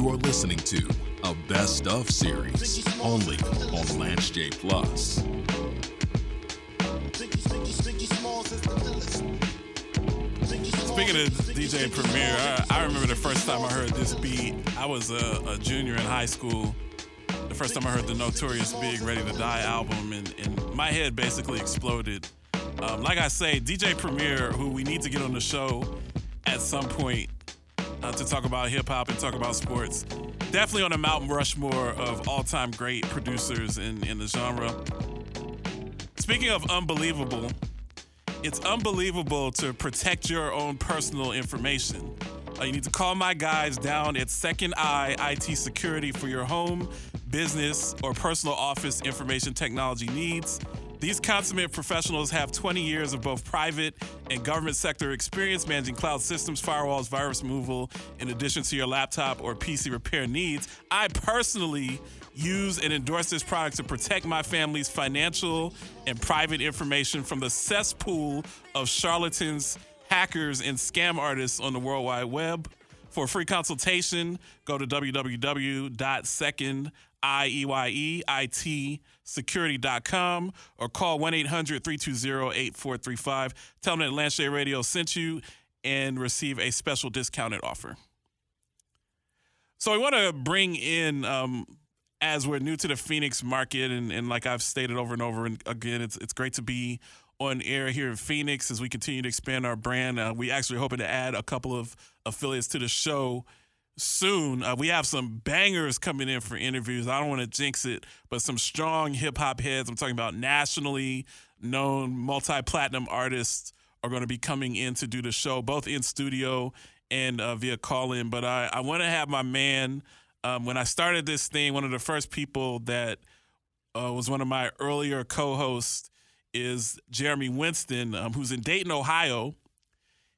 You are listening to a best of series only on Lance J Plus. Speaking of DJ Premier, I, I remember the first time I heard this beat. I was a, a junior in high school. The first time I heard the Notorious Big Ready to Die album, and, and my head basically exploded. Um, like I say, DJ Premier, who we need to get on the show at some point uh, to talk about hip hop and talk about sports, definitely on the Mount Rushmore of all time great producers in, in the genre. Speaking of unbelievable, it's unbelievable to protect your own personal information. Uh, you need to call my guys down at Second Eye IT Security for your home, business, or personal office information technology needs. These consummate professionals have 20 years of both private and government sector experience managing cloud systems, firewalls, virus removal, in addition to your laptop or PC repair needs. I personally use and endorse this product to protect my family's financial and private information from the cesspool of charlatans, hackers, and scam artists on the World Wide Web. For a free consultation, go to www.secondieitsecurity.com or call 1 800 320 8435. Tell them that Lance Radio sent you and receive a special discounted offer. So, we want to bring in um, as we're new to the Phoenix market, and, and like I've stated over and over and again, it's it's great to be on air here in Phoenix as we continue to expand our brand. Uh, we actually hoping to add a couple of affiliates to the show soon. Uh, we have some bangers coming in for interviews. I don't want to jinx it, but some strong hip hop heads. I'm talking about nationally known multi platinum artists are going to be coming in to do the show, both in studio and uh, via call in. But I, I want to have my man. Um, when I started this thing, one of the first people that uh, was one of my earlier co-hosts is Jeremy Winston, um, who's in Dayton, Ohio.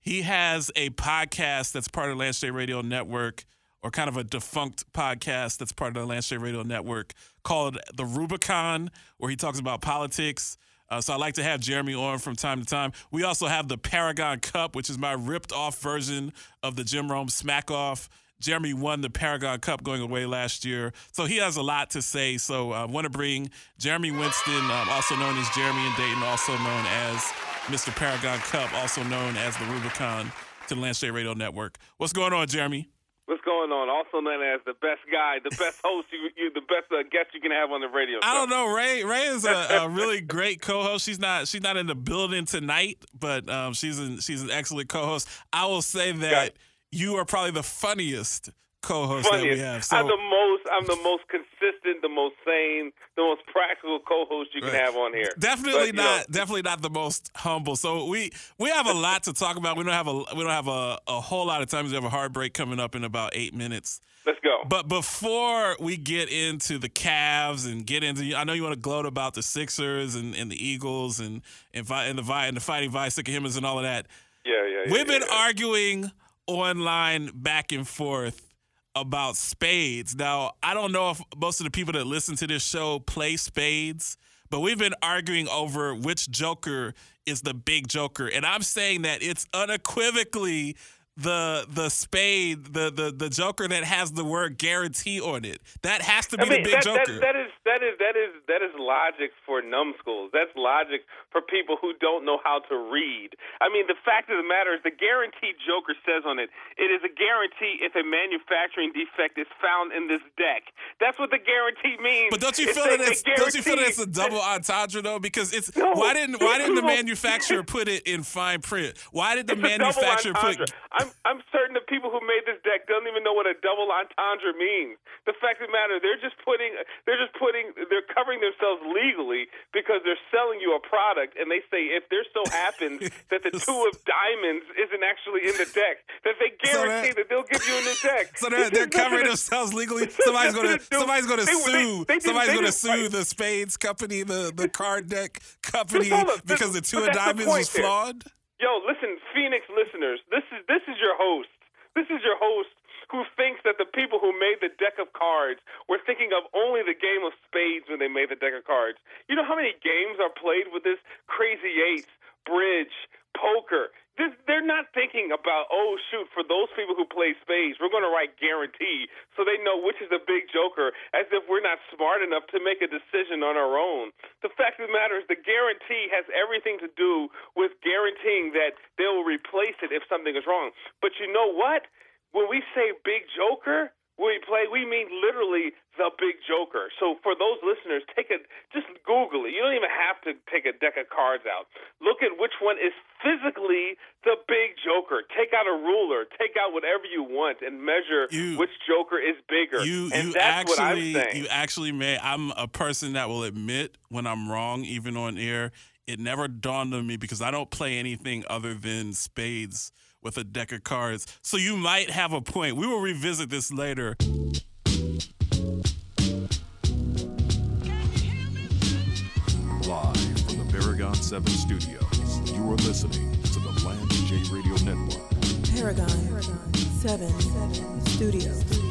He has a podcast that's part of the Lance Radio Network, or kind of a defunct podcast that's part of the Lance Radio Network called The Rubicon, where he talks about politics. Uh, so I like to have Jeremy on from time to time. We also have the Paragon Cup, which is my ripped off version of the Jim Rome Smack Off. Jeremy won the Paragon Cup going away last year, so he has a lot to say. So I uh, want to bring Jeremy Winston, um, also known as Jeremy and Dayton, also known as Mr. Paragon Cup, also known as the Rubicon, to the Lance Radio Network. What's going on, Jeremy? What's going on? Also known as the best guy, the best host, you, you the best uh, guest you can have on the radio. I don't know. Ray Ray is a, a really great co-host. She's not she's not in the building tonight, but um, she's an she's an excellent co-host. I will say that you are probably the funniest co-host funniest. that we have. So, I'm the most I'm the most consistent, the most sane, the most practical co-host you can have on here. Definitely But, not. know, definitely not the most humble. So we we have a lot to talk about. We don't have a we don't have a, a whole lot of time. We have a hard break coming up in about eight minutes. let's go. But before we get into the Cavs and get into, I know you want to gloat about the Sixers and, and the Eagles and and, and the and the Fighting Vi Sycamoras and all of that. yeah, yeah, yeah. We've been yeah. arguing online back and forth about spades. Now, I don't know if most of the people that listen to this show play spades, but we've been arguing over which joker is the big joker. And I'm saying that it's unequivocally the the spade, the the the joker that has the word guarantee on it. That has to be I mean, the big that, that, joker. that is that is that is that is logic for numbskulls. That's logic for people who don't know how to read. I mean, the fact of the matter is, the guarantee Joker says on it, it is a guarantee if a manufacturing defect is found in this deck. That's what the guarantee means. But don't you feel that it's a don't you feel that it's a double entendre though? Because it's No, why didn't why didn't the manufacturer put it in fine print? Why did the It's a double manufacturer put? entendre. I'm I'm certain the people who made this deck don't even know what a double entendre means. The fact of the matter, they're just putting they're just putting they're covering themselves legally because they're selling you a product, and they say if there so happens that the two of diamonds isn't actually in the deck, that they So guarantee that- that they'll give you a new deck. So they're, they're covering to- themselves legally. Somebody's gonna somebody's gonna they- they- sue. they somebody's gonna did- sue the Spades company, the the card deck company, because the two of diamonds was flawed. Yo, listen, Phoenix listeners, this is this is your host. This is your host who thinks that the people who made the deck of cards were thinking of only the game of spades when they made the deck of cards. You know how many games are played with this crazy eights, bridge, poker. this, they're not thinking about, oh, shoot, for those people who play spades, we're going to write guarantee so they know which is the big joker, as if we're not smart enough to make a decision on our own. The fact of the matter is, the guarantee has everything to do with guaranteeing that they will replace it if something is wrong. But you know what? When we say big joker, we play, we mean literally the big joker. So for those listeners, take a just Google it. You don't even have to take a deck of cards out. Look at which one is physically the big joker. Take out a ruler, take out whatever you want, and measure You- which joker is bigger. You and you that's what I'm actually saying. you actually may I'm a person that will admit when I'm wrong even on air. It never dawned on me because I don't play anything other than spades with a deck of cards. So you might have a point. We will revisit this later. Live from the Paragon 7 studios, you are listening to the Lance J Radio Network. Paragon, 7 Studios.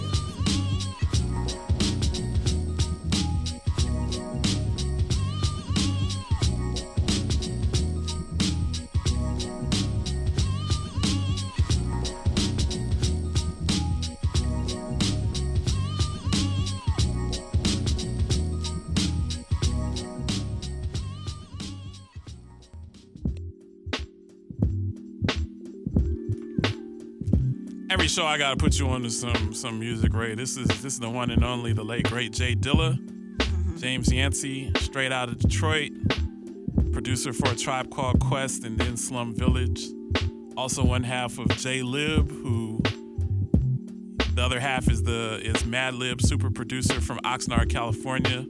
Show I gotta put you on to some some music, Ray. This is this is the one and only the late great Jay Dilla, James Yancey, straight out of Detroit, producer for a tribe called Quest and then Slum Village. Also one half of Jaylib, who the other half is the is Madlib, super producer from Oxnard, California.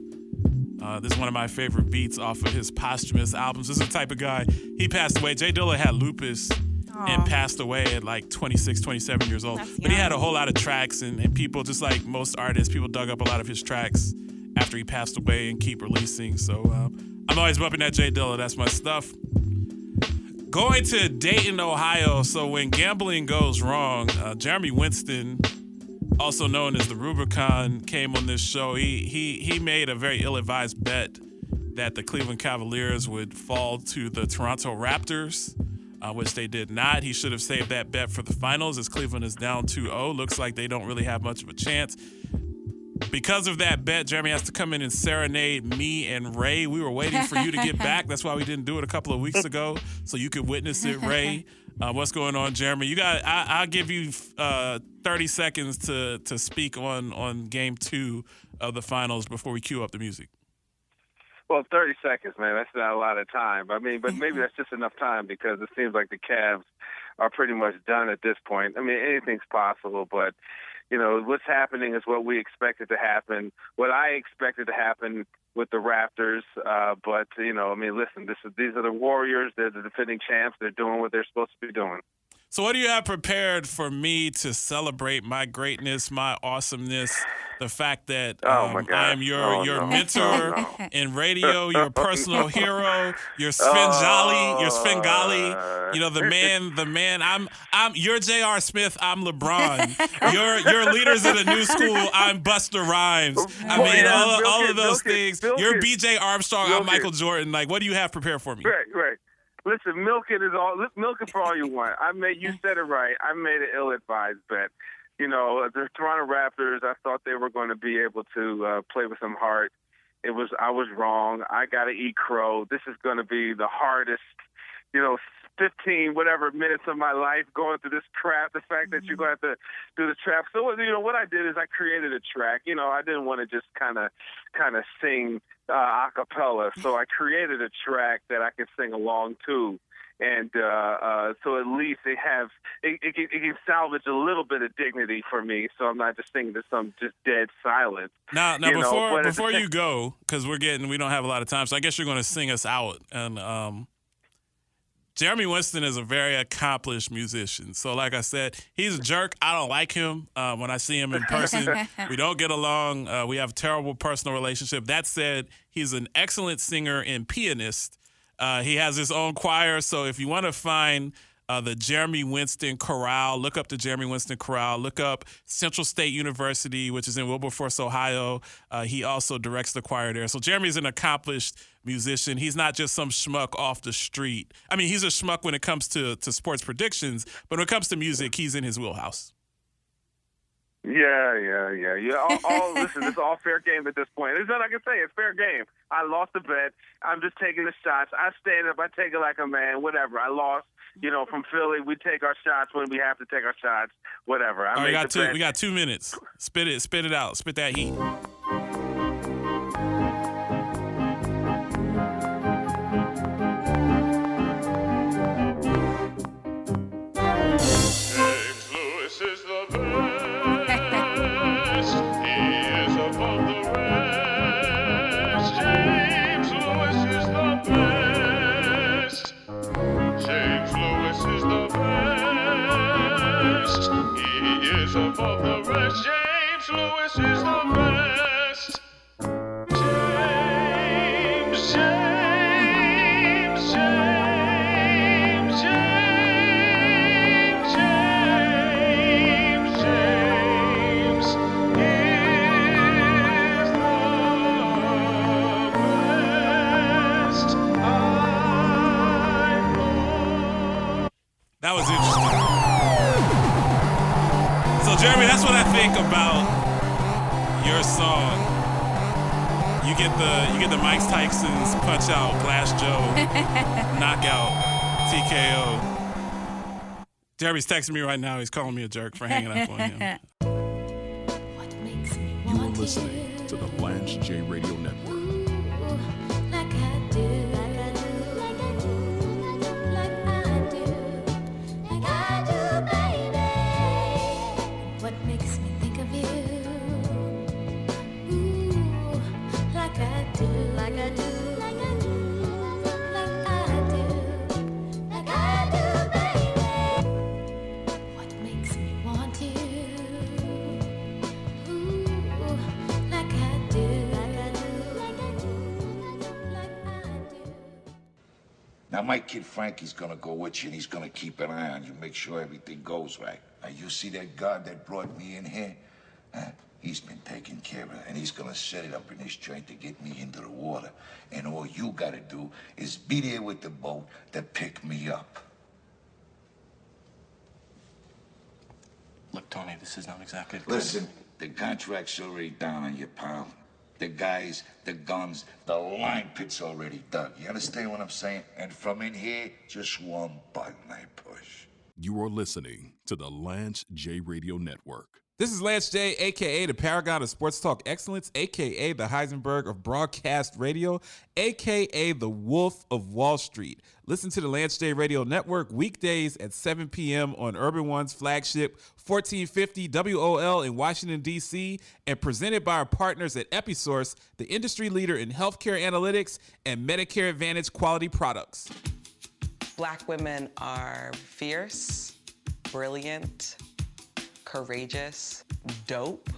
Uh, this is one of my favorite beats off of his posthumous albums. This is the type of guy. He passed away. Jay Dilla had lupus and passed away at like 26, 27 years old. But he had a whole lot of tracks, and, and people, just like most artists, people dug up a lot of his tracks after he passed away and keep releasing. So uh, I'm always bumping that Jay Dilla. That's my stuff. Going to Dayton, Ohio. So when gambling goes wrong, uh, Jeremy Winston, also known as the Rubicon, came on this show. He he he made a very ill-advised bet that the Cleveland Cavaliers would fall to the Toronto Raptors, uh, which they did not. He should have saved that bet for the finals as Cleveland is down 2-0. Looks like they don't really have much of a chance. Because of that bet, Jeremy has to come in and serenade me and Ray. We were waiting for you to get back. That's why we didn't do it a couple of weeks ago, so you could witness it, Ray. Uh, what's going on, Jeremy? You got. I, I'll give you uh, 30 seconds to to speak on on Game Two of the finals before we cue up the music. Well, 30 seconds, man. That's not a lot of time. I mean, but maybe that's just enough time because it seems like the Cavs are pretty much done at this point. I mean, anything's possible, but you know what's happening is what we expected to happen. What I expected to happen with the Raptors, uh, but you know, I mean, listen, this is these are the Warriors. They're the defending champs. They're doing what they're supposed to be doing. So, what do you have prepared for me to celebrate my greatness, my awesomeness, the fact that Oh, um, I am your Oh, your no. mentor Oh, no. in radio, your personal hero, your Svengali, your Svengali, you know the man, the man. I'm I'm you're J.R. Smith. I'm LeBron. You're you're leaders of the new school. I'm Busta Rhymes. I mean, yeah, all, all it, of those things. You're. B.J. Armstrong. I'm. Michael Jordan. Like, what do you have prepared for me? Right, right. Listen, milk it is all milk it for all you want. I made you said it right. I made an ill-advised bet. You know, the Toronto Raptors. I thought they were going to be able to uh, play with some heart. It was I was wrong. I got to eat crow. This is going to be the hardest. You know, 15 whatever minutes of my life going through this crap. The fact that you're going to have to do the trap. So what- you know what I did is I created a track. You know, I didn't want to just kind of kind of sing uh, a cappella. So I created a track that I can sing along to. And uh, uh, so at least it have it, it, can, it can salvage a little bit of dignity for me, so I'm not just singing to some just dead silence. Now, now know, before the before you go, because we're getting we don't have a lot of time, so I guess you're going to sing us out. And um, Jeremy Winston is a very accomplished musician. So, like I said, he's a jerk. I don't like him uh, when I see him in person. we don't get along. Uh, we have a terrible personal relationship. That said, he's an excellent singer and pianist. Uh, he has his own choir. So, if you want to find uh, the Jeremy Winston Chorale. Look up the Jeremy Winston Chorale. Look up Central State University, which is in Wilberforce, Ohio. Uh, he also directs the choir there. So Jeremy is an accomplished musician. He's not just some schmuck off the street. I mean, he's a schmuck when it comes to, to sports predictions, but when it comes to music, he's in his wheelhouse. Yeah, yeah, yeah, yeah. All, all listen, it's all fair game at this point. There's nothing I can say. It's fair game. I lost the bet. I'm just taking the shots. I stand up. I take it like a man. Whatever. I lost. You know, from Philly, we take our shots when we have to take our shots. Whatever. I All right, we got two. We got two minutes. Spit it. Spit it out. Spit that heat. Above the rest. James Lewis is the best. Think about your song. You get the you get the Mike Tyson's punch out, Glass Joe, knockout, TKO. Jeremy's texting me right now. He's calling me a jerk for hanging up on him. You are listening to the Lance J Radio Network. Now, my kid Frankie's gonna go with you, and he's gonna keep an eye on you, make sure everything goes right. Now, you see that guard that brought me in here? Huh? He's been taken care of, and he's gonna set it up in his joint to get me into the water. And all you gotta do is be there with the boat to pick me up. Look, Tony, this is not exactly. the Listen, the contract's already down on you, pal. The guys, the guns, the line pit's already dug. You understand what I'm saying? And from in here, just one button I push. You are listening to the Lance J Radio Network. This is Lance J, aka the Paragon of Sports Talk Excellence, aka the Heisenberg of Broadcast Radio, aka the Wolf of Wall Street. Listen to the Lance J Radio Network weekdays at 7 p.m. on Urban One's flagship 1450 WOL in Washington, D.C., and presented by our partners at Episource, the industry leader in healthcare analytics and Medicare Advantage quality products. Black women are fierce, brilliant, courageous, dope.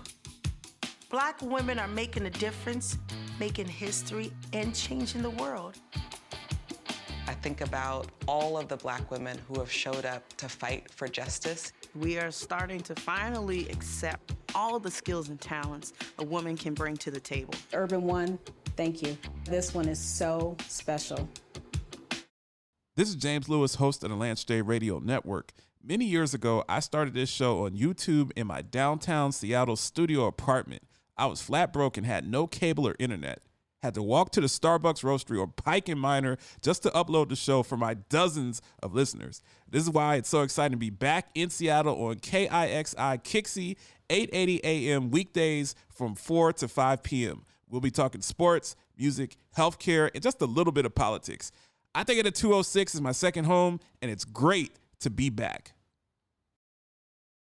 Black women are making a difference, making history, and changing the world. I think about all of the black women who have showed up to fight for justice. We are starting to finally accept all the skills and talents a woman can bring to the table. Urban One, thank you. This one is so special. This is James Lewis, host of the Lance J Radio Network. Many years ago, I started this show on YouTube in my downtown Seattle studio apartment. I was flat broke and had no cable or internet. Had to walk to the Starbucks roastery or Pike and Minor just to upload the show for my dozens of listeners. This is why it's so exciting to be back in Seattle on KIXI Kixie, 880 AM weekdays from 4 to 5 p.m. We'll be talking sports, music, healthcare, and just a little bit of politics. I think at 206 is my second home, and it's great to be back.